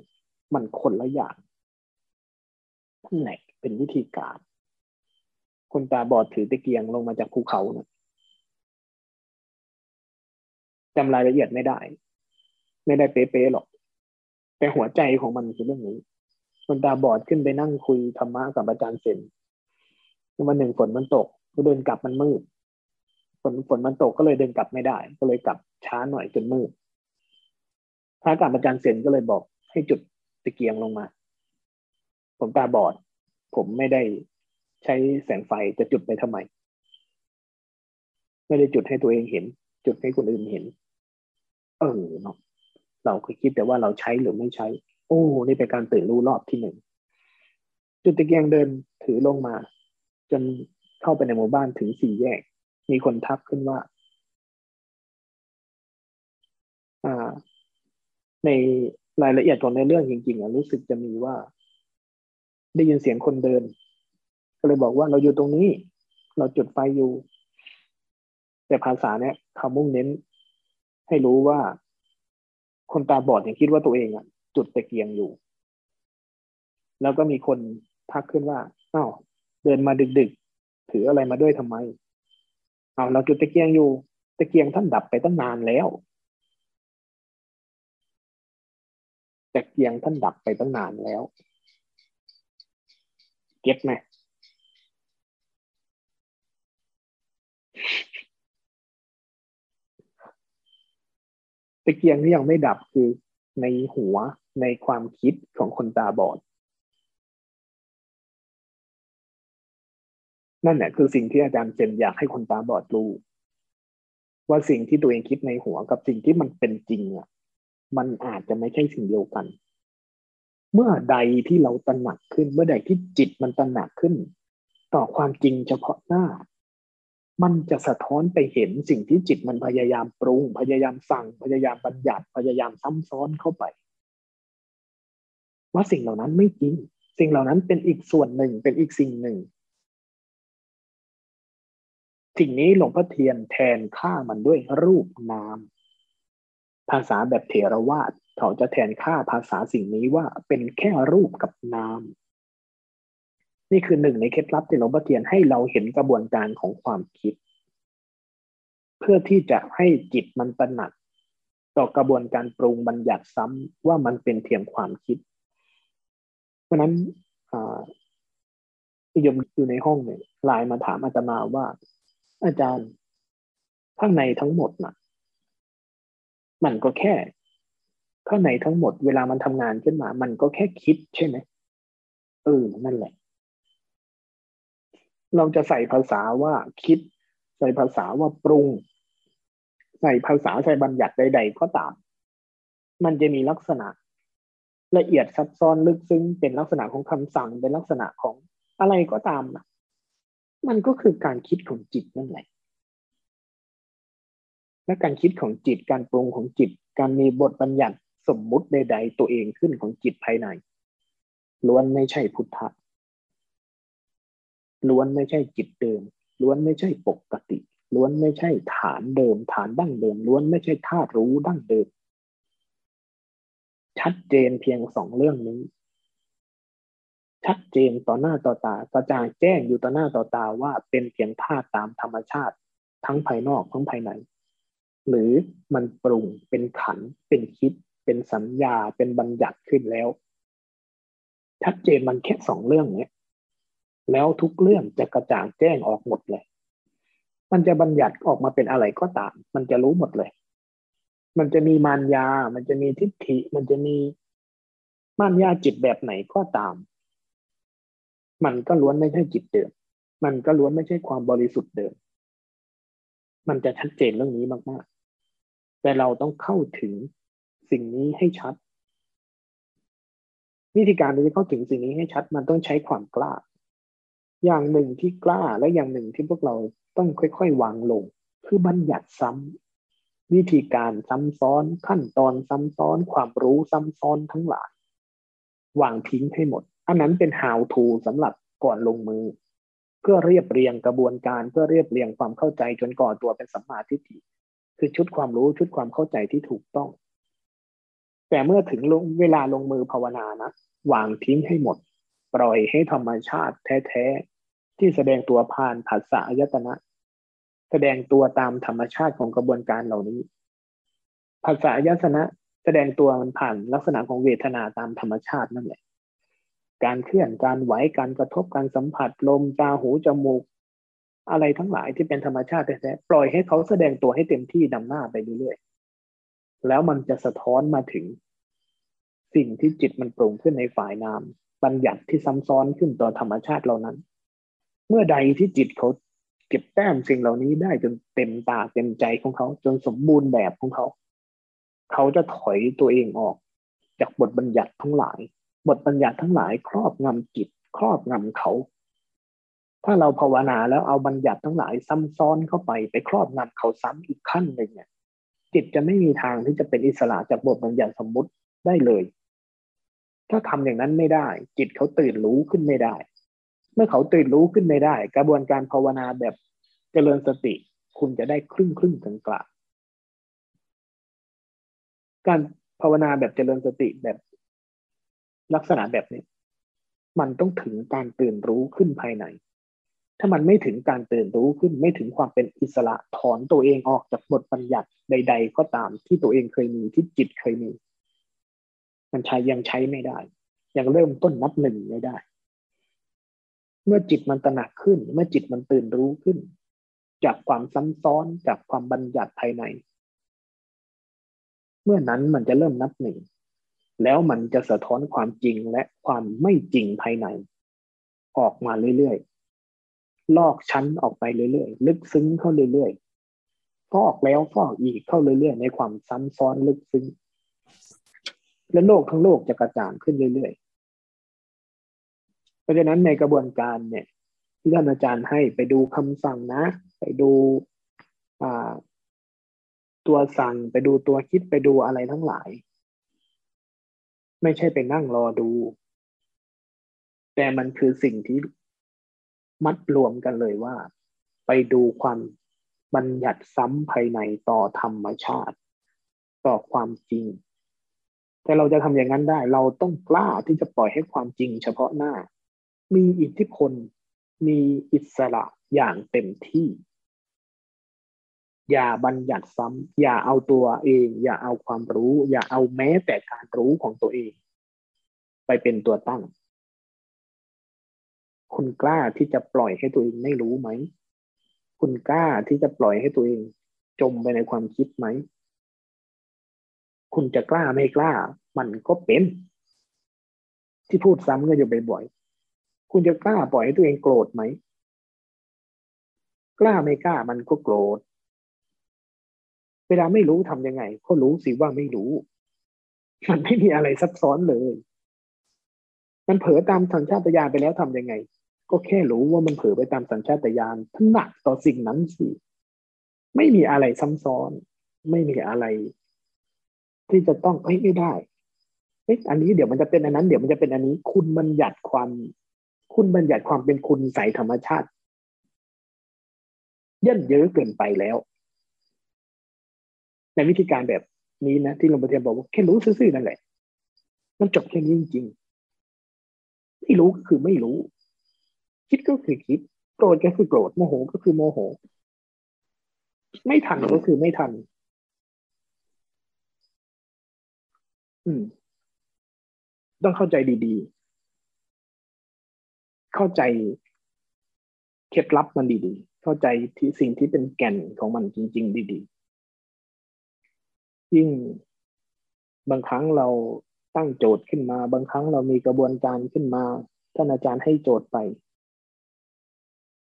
มันคนละอย่าง แหละเป็นวิธีการ คนตาบอดถือตะเกียงลงมาจากภูเขาเนะจำรายละเอียดไม่ได้ ไม่ได้เป๊ะๆหรอก แต่หัวใจของมันคือเรื่องนี้ คนตาบอดขึ้นไปนั่งคุยธรรมะกับอาจารย์เซนวันหนึ่งฝนมันตกก็เดินกลับมันมืดฝนฝนมันตกก็เลยเดินกลับไม่ได้ ก็เลยกลับช้าหน่อยจนมืดพระกับอาจารย์เซนก็เลยบอกให้จุดตะเกียงลงมา ผมตาบอด ผมไม่ได้ใช้แสงไฟจะจุดไปทำไม ไม่ได้จุดให้ตัวเองเห็น จุดให้คนอื่นเห็น เออเนาะเราเคยคิดแต่ว่าเราใช้หรือไม่ใช้ โอ้นี่เป็นการตื่นรู้รอบที่หนึ่งจุดตะเกียงเดินถือลงมา จนเข้าไปในหมู่บ้านถึงสี่แยก มีคนทักขึ้นว่า อ่า ในรายละเอียดของในเรื่องจริงๆอะรู้สึกจะมีว่า ได้ยินเสียงคนเดิน ก็เลยบอกว่าเราอยู่ตรงนี้ เราจุดไฟอยู่ แต่ภาษาเนี้ยเขามุ่งเน้น ให้รู้ว่า คนตาบอดยังคิดว่าตัวเองอะ จุดตะเกียงอยู่ แล้วก็มีคนทักขึ้นว่าอ้าวเดินมาดึกๆ ถืออะไรมาด้วยทำไมเอาวเราจุดตะเกียงอยู่ตะเกียงท่านดับไปตั้งนานแล้วตะเกียงท่านดับไปตั้งนานแล้ว เก็ตไหมตะเกียงที่ยังไม่ดับคือในหัวในความคิดของคนตาบอด นั่นแหละคือสิ่งที่อาจารย์เจนอยากให้คนตาบอดรู้ ว่าสิ่งที่ตัวเองคิดในหัวกับสิ่งที่มันเป็นจริงอะ มันอาจจะไม่ใช่สิ่งเดียวกัน เมื่อใดที่เราตระหนักขึ้น เมื่อใดที่จิตมันตระหนักขึ้น ต่อความจริงเฉพาะหน้า มันจะสะท้อนไปเห็นสิ่งที่จิตมันพยายามปรุง พยายามสั่งพยายามบัญญัติพยายามซ้ำซ้อนเข้าไป ว่าสิ่งเหล่านั้นไม่จริง สิ่งเหล่านั้นเป็นอีกส่วนหนึ่งเป็นอีกสิ่งหนึ่ง สิ่งนี้หลวงพ่อเทียนแทนค่ามันด้วยรูปนาม ภาษาแบบเถรวาทเขาจะแทนค่าภาษาสิ่งนี้ว่าเป็นแค่รูปกับนาม นี่คือหนึ่งในเคล็ดลับที่หลวงพ่อเทียนให้เราเห็นกระบวนการของความคิด เพื่อที่จะให้จิตมันตระหนัก ต่อกระบวนการปรุงบัญญัติซ้ำว่ามันเป็นเพียงความคิด เพราะนั้นโยมอยู่ในห้องเนี่ยไลน์มาถามอาตมาว่า อาจารย์ข้างในทั้งหมดนะ่ะ มันก็แค่ ข้างในทั้งหมดเวลามันทำงานขึ้นมา มันก็แค่คิดใช่ไหมเออนั่นแหละ เราจะใส่ภาษาว่าคิด ใส่ภาษาว่าปรุง ใส่ภาษาใส่บัญญัติใด ๆ ก็ตาม มันจะมีลักษณะ ละเอียดซับซ้อนลึกซึ้งเป็นลักษณะของคำสั่งเป็นลักษณะของอะไรก็ตามมันก็คือการคิดของจิตนั่นแหละ และการคิดของจิตการปรุงของจิต การมีบทบัญญัติสมมุติใด ๆ ตัวเองขึ้นของจิตภายในล้วนไม่ใช่พุทธะล้วนไม่ใช่จิตเดิม ล้วนไม่ใช่ปกติ ล้วนไม่ใช่ฐานเดิม ฐานดั้งเดิม ล้วนไม่ใช่ธาตุรู้ดั้งเดิม ชัดเจนเพียงสองเรื่องนี้ ชัดเจนต่อหน้าต่อตากระจางแจ้งอยู่ต่อหน้าต่อตาว่าเป็นเพียงธาตุตามธรรมชาติ ทั้งภายนอกทั้งภายใน หรือมันปรุงเป็นขันเป็นคิด เป็นสัญญาเป็นบัญญัติขึ้นแล้วชัดเจนมันแค่สองเรื่องเนี้ยแล้วทุกเรื่องจะกระจ่างแจ้งออกหมดเลย มันจะบัญญัติออกมาเป็นอะไรก็ตาม มันจะรู้หมดเลย มันจะมีมารยา มันจะมีทิฏฐิ มันจะมีมารยาจิตแบบไหนก็ตาม มันก็ล้วนไม่ใช่จิตเดิม มันก็ล้วนไม่ใช่ความบริสุทธิ์เดิม มันจะชัดเจนเรื่องนี้มากๆ แต่เราต้องเข้าถึงสิ่งนี้ให้ชัด วิธีการที่จะเข้าถึงสิ่งนี้ให้ชัด มันต้องใช้ความกล้า อย่างหนึ่งที่กล้าและอย่างหนึ่งที่พวกเราต้องค่อยๆ วางลง คือบัญญัติซ้ำวิธีการซ้ำซ้อนขั้นตอนซ้ำซ้อน ความรู้ซ้ำซ้อนทั้งหลาย วางทิ้งให้หมด อันนั้นเป็น how to สำหรับก่อนลงมือ เพื่อเรียบเรียงกระบวนการเพื่อเรียบเรียงความเข้าใจจนก่อตัวเป็นสัมมาทิฏฐิคือชุดความรู้ชุดความเข้าใจที่ถูกต้อง แต่เมื่อถึงลงเวลาลงมือภาวนานะวางทิ้งให้หมด ปล่อยให้ธรรมชาติแท้ๆ ที่แสดงตัวผ่านภาษาอายตนะ แสดงตัวตามธรรมชาติของกระบวนการเหล่านี้ภาษาอายตนะแสดงตัวมันผ่านลักษณะของเวทนาตามธรรมชาตินั่นแหละ การเคลื่อนการไหวการกระทบการสัมผัสลมตาหูจมูก อะไรทั้งหลายที่เป็นธรรมชาติแท้ๆปล่อยให้เขาแสดงตัวให้เต็มที่นำหน้าไปเรื่อยๆแล้วมันจะสะท้อนมาถึง สิ่งที่จิตมันปรุงขึ้นในฝ่ายนามบัญญัติที่ซ้ำซ้อนขึ้นต่อธรรมชาติเหล่านั้น เมื่อใดที่จิตเขาเก็บแต้มสิ่งเหล่านี้ได้จนเต็มตาเต็มใจของเขา จนสมบูรณ์แบบของเขา เขาจะถอยตัวเองออกจากบทบัญญัติทั้งหลาย บทบัญญัติทั้งหลายครอบงำจิตครอบงำเขา ถ้าเราภาวนาแล้วเอาบัญญัติทั้งหลายซ้ำซ้อนเข้าไปไปครอบงำเขาซ้ำอีกขั้นหนึ่งเนี่ยจิตจะไม่มีทางที่จะเป็นอิสระจากบทบัญญัติสมมุติได้เลย ถ้าทำอย่างนั้นไม่ได้ จิตเขาตื่นรู้ขึ้นไม่ได้ เมื่อเขาตื่นรู้ขึ้นไม่ได้ กระบวนการภาวนาแบบเจริญสติ คุณจะได้ครึ่งครึ่งกลางกลางการภาวนาแบบเจริญสติแบบ ลักษณะแบบนี้ มันต้องถึงการตื่นรู้ขึ้นภายใน ถ้ามันไม่ถึงการตื่นรู้ขึ้นไม่ถึงความเป็นอิสระถอนตัวเองออกจากบทบัญญัติใด ๆ ก็ตามที่ตัวเองเคยมีที่จิตเคยมี มันใช้ยังใช้ไม่ได้ ยังเริ่มต้นนับหนึ่งไม่ได้ เมื่อจิตมันตระหนักขึ้น เมื่อจิตมันตื่นรู้ขึ้น จากความซ้ำซ้อนจากความบัญญัติภายใน เมื่อนั้นมันจะเริ่มนับหนึ่ง แล้วมันจะสะท้อนความจริงและความไม่จริงภายใน ออกมาเรื่อยๆ ลอกชั้นออกไปเรื่อยๆ ลึกซึ้งเข้าเรื่อยๆ ฟอกแล้วฟอกอีกเข้าเรื่อยๆ ในความซ้ำซ้อนลึกซึ้ง และโลกทั้งโลกจะกระจ่างขึ้นเรื่อยๆ เพราะฉะนั้นในกระบวนการเนี่ยที่ท่านอาจารย์ให้ไปดูคำสั่งนะ ไปดูตัวสั่งไปดูตัวคิดไปดูอะไรทั้งหลาย ไม่ใช่ไปนั่งรอดู แต่มันคือสิ่งที่มัดรวมกันเลยว่า ไปดูความบัญญัติซ้ำภายในต่อธรรมชาติ ต่อความจริง แต่เราจะทำอย่างนั้นได้ เราต้องกล้าที่จะปล่อยให้ความจริงเฉพาะหน้า มีอิทธิพล มีอิสระอย่างเต็มที่ อย่าบัญญัติซ้ำอย่าเอาตัวเอง อย่าเอาความรู้ อย่าเอาแม้แต่การรู้ของตัวเอง ไปเป็นตัวตั้ง คุณกล้าที่จะปล่อยให้ตัวเองไม่รู้ไหม คุณกล้าที่จะปล่อยให้ตัวเอง จมไปในความคิดไหม คุณจะกล้าไม่กล้า มันก็เป็น ที่พูดซ้ำก็อยู่บ่อยๆคุณจะกล้าปล่อยให้ตัวเองโกรธไหม กล้าไม่กล้ามันก็โกรธ เวลาไม่รู้ทำยังไง ก็รู้สิว่าไม่รู้ มันไม่มีอะไรซับซ้อนเลย มันเผลอตามสัญชาตญาณไปแล้วทำยังไง ก็แค่รู้ว่ามันเผลอไปตามสัญชาตญาณถนัดต่อสิ่งนั้นสิไม่มีอะไรซับซ้อน ไม่มีอะไร ที่จะต้องเอ้ยไม่ได้เอ้ยอันนี้เดี๋ยวมันจะเป็นอันนั้น เดี๋ยวมันจะเป็นอันนี้ คุณมันหยัดความ คุณบัญญัติความเป็นคุณใสธรรมชาติย่นเยอะเกินไปแล้ว ในวิธีการแบบนี้นะ ที่หลวงพ่อเทียนบอกว่าแค่รู้ซื่อๆนั่นแหละ มันจบแค่นี้จริงๆไม่รู้ก็คือไม่รู้ คิดก็คือคิด โกรธก็คือโกรธโมโหก็คือโมโห ไม่ทันก็คือไม่ทัน อืม ต้องเข้าใจดีๆ เข้าใจเคล็ดลับมันดีๆ เข้าใจที่สิ่งที่เป็นแก่นของมันจริง ๆ ดีๆ ยิ่งบางครั้งเราตั้งโจทย์ขึ้นมา บางครั้งเรามีกระบวนการขึ้นมาท่านอาจารย์ให้โจทย์ไป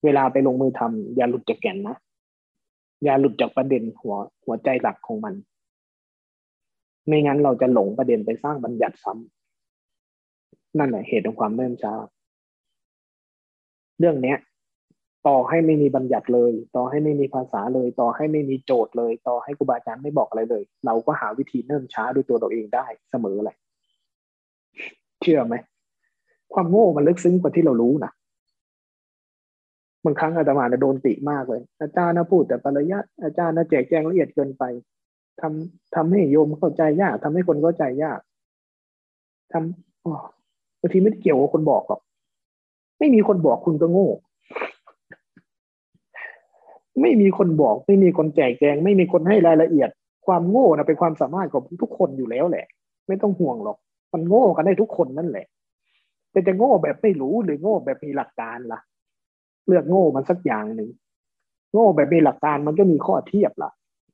เวลาไปลงมือทำอย่าหลุดจากแก่นนะอย่าหลุดจากประเด็นหัวหัวใจหลักของมัน ไม่งั้นเราจะหลงประเด็นไปสร้างบัญญัติซ้ำนั่นแหละเหตุของความเนิ่นช้า เรื่องเนี้ย ต่อให้ไม่มีบัญญัติเลย ต่อให้ไม่มีภาษาเลย ต่อให้ไม่มีโจทย์เลย ต่อให้ครูบาอาจารย์ไม่บอกอะไรเลย เราก็หาวิธีเนิ่นช้าด้วยตัวเราเองได้เสมอเลยเชื่อไหมความโง่มันลึกซึ้งกว่าที่เรารู้นะบางครั้งอาตมาโดนติมากเลย อาจารย์นะพูดแต่ปริยัติอาจารย์นะแจกแจงละเอียดเกินไปทำทำให้โยมเข้าใจยากทำให้คนเข้าใจยากทำบางทีไม่เกี่ยวกับคนบอกหรอกไม่มีคนบอกคุณก็โง่ ไม่มีคนบอก ไม่มีคนแจกแจง ไม่มีคนให้รายละเอียด ความโง่นะเป็นความสามารถของทุกคนอยู่แล้วแหละ ไม่ต้องห่วงหรอก มันโง่กันได้ทุกคนนั่นแหละแต่จะโง่แบบไม่รู้หรือโง่แบบมีหลักการล่ะ เลือกโง่มันสักอย่างหนึ่งโง่แบบมีหลักการมันก็มีข้อเทียบล่ะ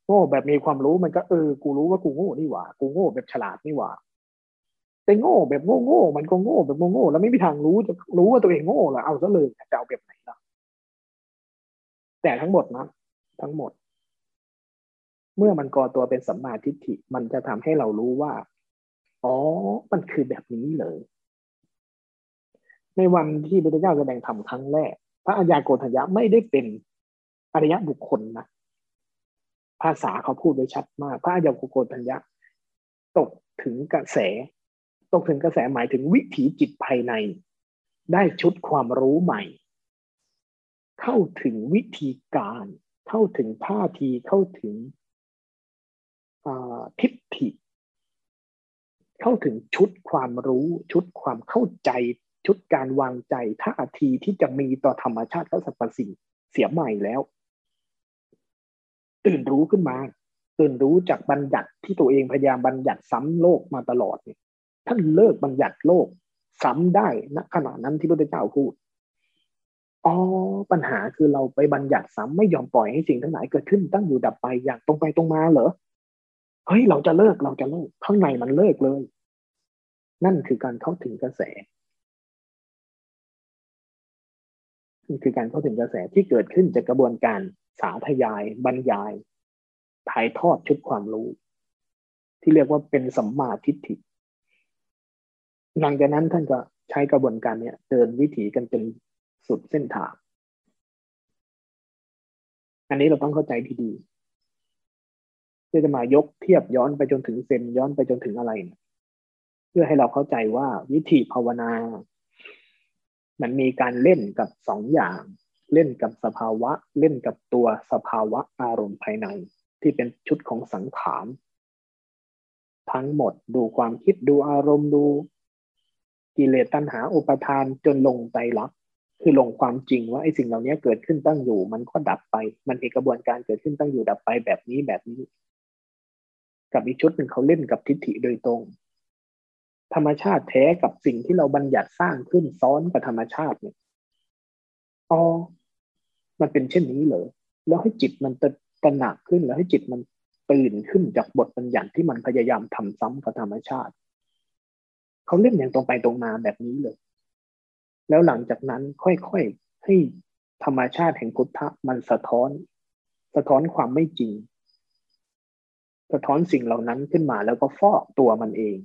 โง่แบบมีความรู้มันก็เออ กูรู้ว่ากูโง่นี่หว่า กูโง่แบบฉลาดนี่หว่าแต่โง่แบบโง่โง่มันก็โง่แบบโง่โง่แล้วไม่มีทางรู้จะรู้ว่าตัวเองโง่หรอเอาซะเลยจะเอาแบบไหนล่ะ แต่ทั้งหมดนะทั้งหมด เมื่อมันก่อตัวเป็นสัมมาทิฏฐิมันจะทำให้เรารู้ว่า อ๋อ มันคือแบบนี้เลยในวันที่พระเจ้าแสดงธรรมครั้งแรก พระอัญญาโกฏยะไม่ได้เป็นอริยบุคคลนะภาษาเขาพูดไว้ชัดมาก พระอัญญาโกฏยะตกถึงกระแส ตกถึงกระแสหมายถึงวิถีจิตภายใน ได้ชุดความรู้ใหม่ เข้าถึงวิธีการ เข้าถึงท่าทีเข้าถึงทิฏฐิ เข้าถึงชุดความรู้ ชุดความเข้าใจ ชุดการวางใจท่าทีที่จะมีต่อธรรมชาติและสรรพสิ่งเสียใหม่แล้ว ตื่นรู้ขึ้นมาตื่นรู้จากบัญญัติที่ตัวเองพยายามบัญญัติซ้ำโลกมาตลอดเนี่ยท่านเลิกบัญญัติโลกซ้ำได้ณขณะนั้นที่พระพุทธเจ้าพูด อ๋อปัญหาคือเราไปบัญญัติซ้ำไม่ยอมปล่อยให้สิ่งทั้งหลายเกิดขึ้นตั้งอยู่ดับไปอย่างตรงไปตรงมาเหรอเฮ้ยเราจะเลิกเราจะเลิกข้างในมันเลิกเลย นั่นคือการเข้าถึงกระแสนั่คือการเข้าถึงกระแสที่เกิดขึ้นจากกระบวนการสาธยาย บรรยายถ่ายทอดชุดความรู้ ที่เรียกว่าเป็นสัมมาทิฏฐิหลังจากนั้นท่านก็ใช้กระบวนการเนี้ยเดินวิถีกันจน สุดเส้นทาง อันนี้เราต้องเข้าใจดีๆเพื่อจะมายกเทียบย้อนไปจนถึงเซนย้อนไปจนถึงอะไรเนี่ยเพื่อให้เราเข้าใจว่าวิธีภาวนา มันมีการเล่นกับสองอย่าง เล่นกับสภาวะ เล่นกับตัวสภาวะอารมณ์ภายใน ที่เป็นชุดของสังขารทั้งหมดดูความคิดดูอารมณ์ดูกิเลสตัณหาอุปทานจนลงใจรัก คือลงความจริงว่าไอ้สิ่งเหล่านี้เกิดขึ้นตั้งอยู่ มันก็ดับไป มันมีกระบวนการเกิดขึ้นตั้งอยู่ดับไปแบบนี้แบบนี้ กับอีกชุดหนึ่งเขาเล่นกับทิฏฐิโดยตรง ธรรมชาติแท้กับสิ่งที่เราบัญญัติสร้างขึ้นซ้อนกับธรรมชาติเนี่ยอ๋อมันเป็นเช่นนี้เหรอแล้วให้จิตมันตระหนักขึ้นแล้วให้จิตมันตื่นขึ้นจากบทบัญญัติที่มันพยายามทำซ้ำกับธรรมชาติ เขาเล่นอย่างตรงไปตรงมาแบบนี้เลย แล้วหลังจากนั้นค่อยๆให้ธรรมชาติแห่งพุทธะมันสะท้อน สะท้อนความไม่จริง สะท้อนสิ่งเหล่านั้นขึ้นมาแล้วก็ฟอกตัวมันเอง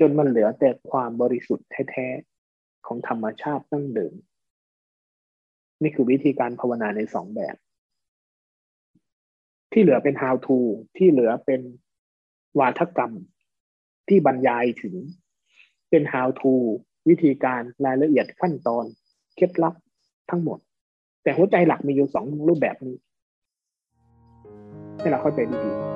จนมันเหลือแต่ความบริสุทธิ์แท้ๆของธรรมชาติตั้งเดิม นี่คือวิธีการภาวนาในสองแบบ ที่เหลือเป็น how to ที่เหลือเป็นวาทกรรมที่บรรยายถึงเป็น how to วิธีการรายละเอียดขั้นตอน เคล็ดลับทั้งหมด แต่หัวใจหลักมีอยู่สองรูปแบบนี้ ให้เราเข้าใจดีๆ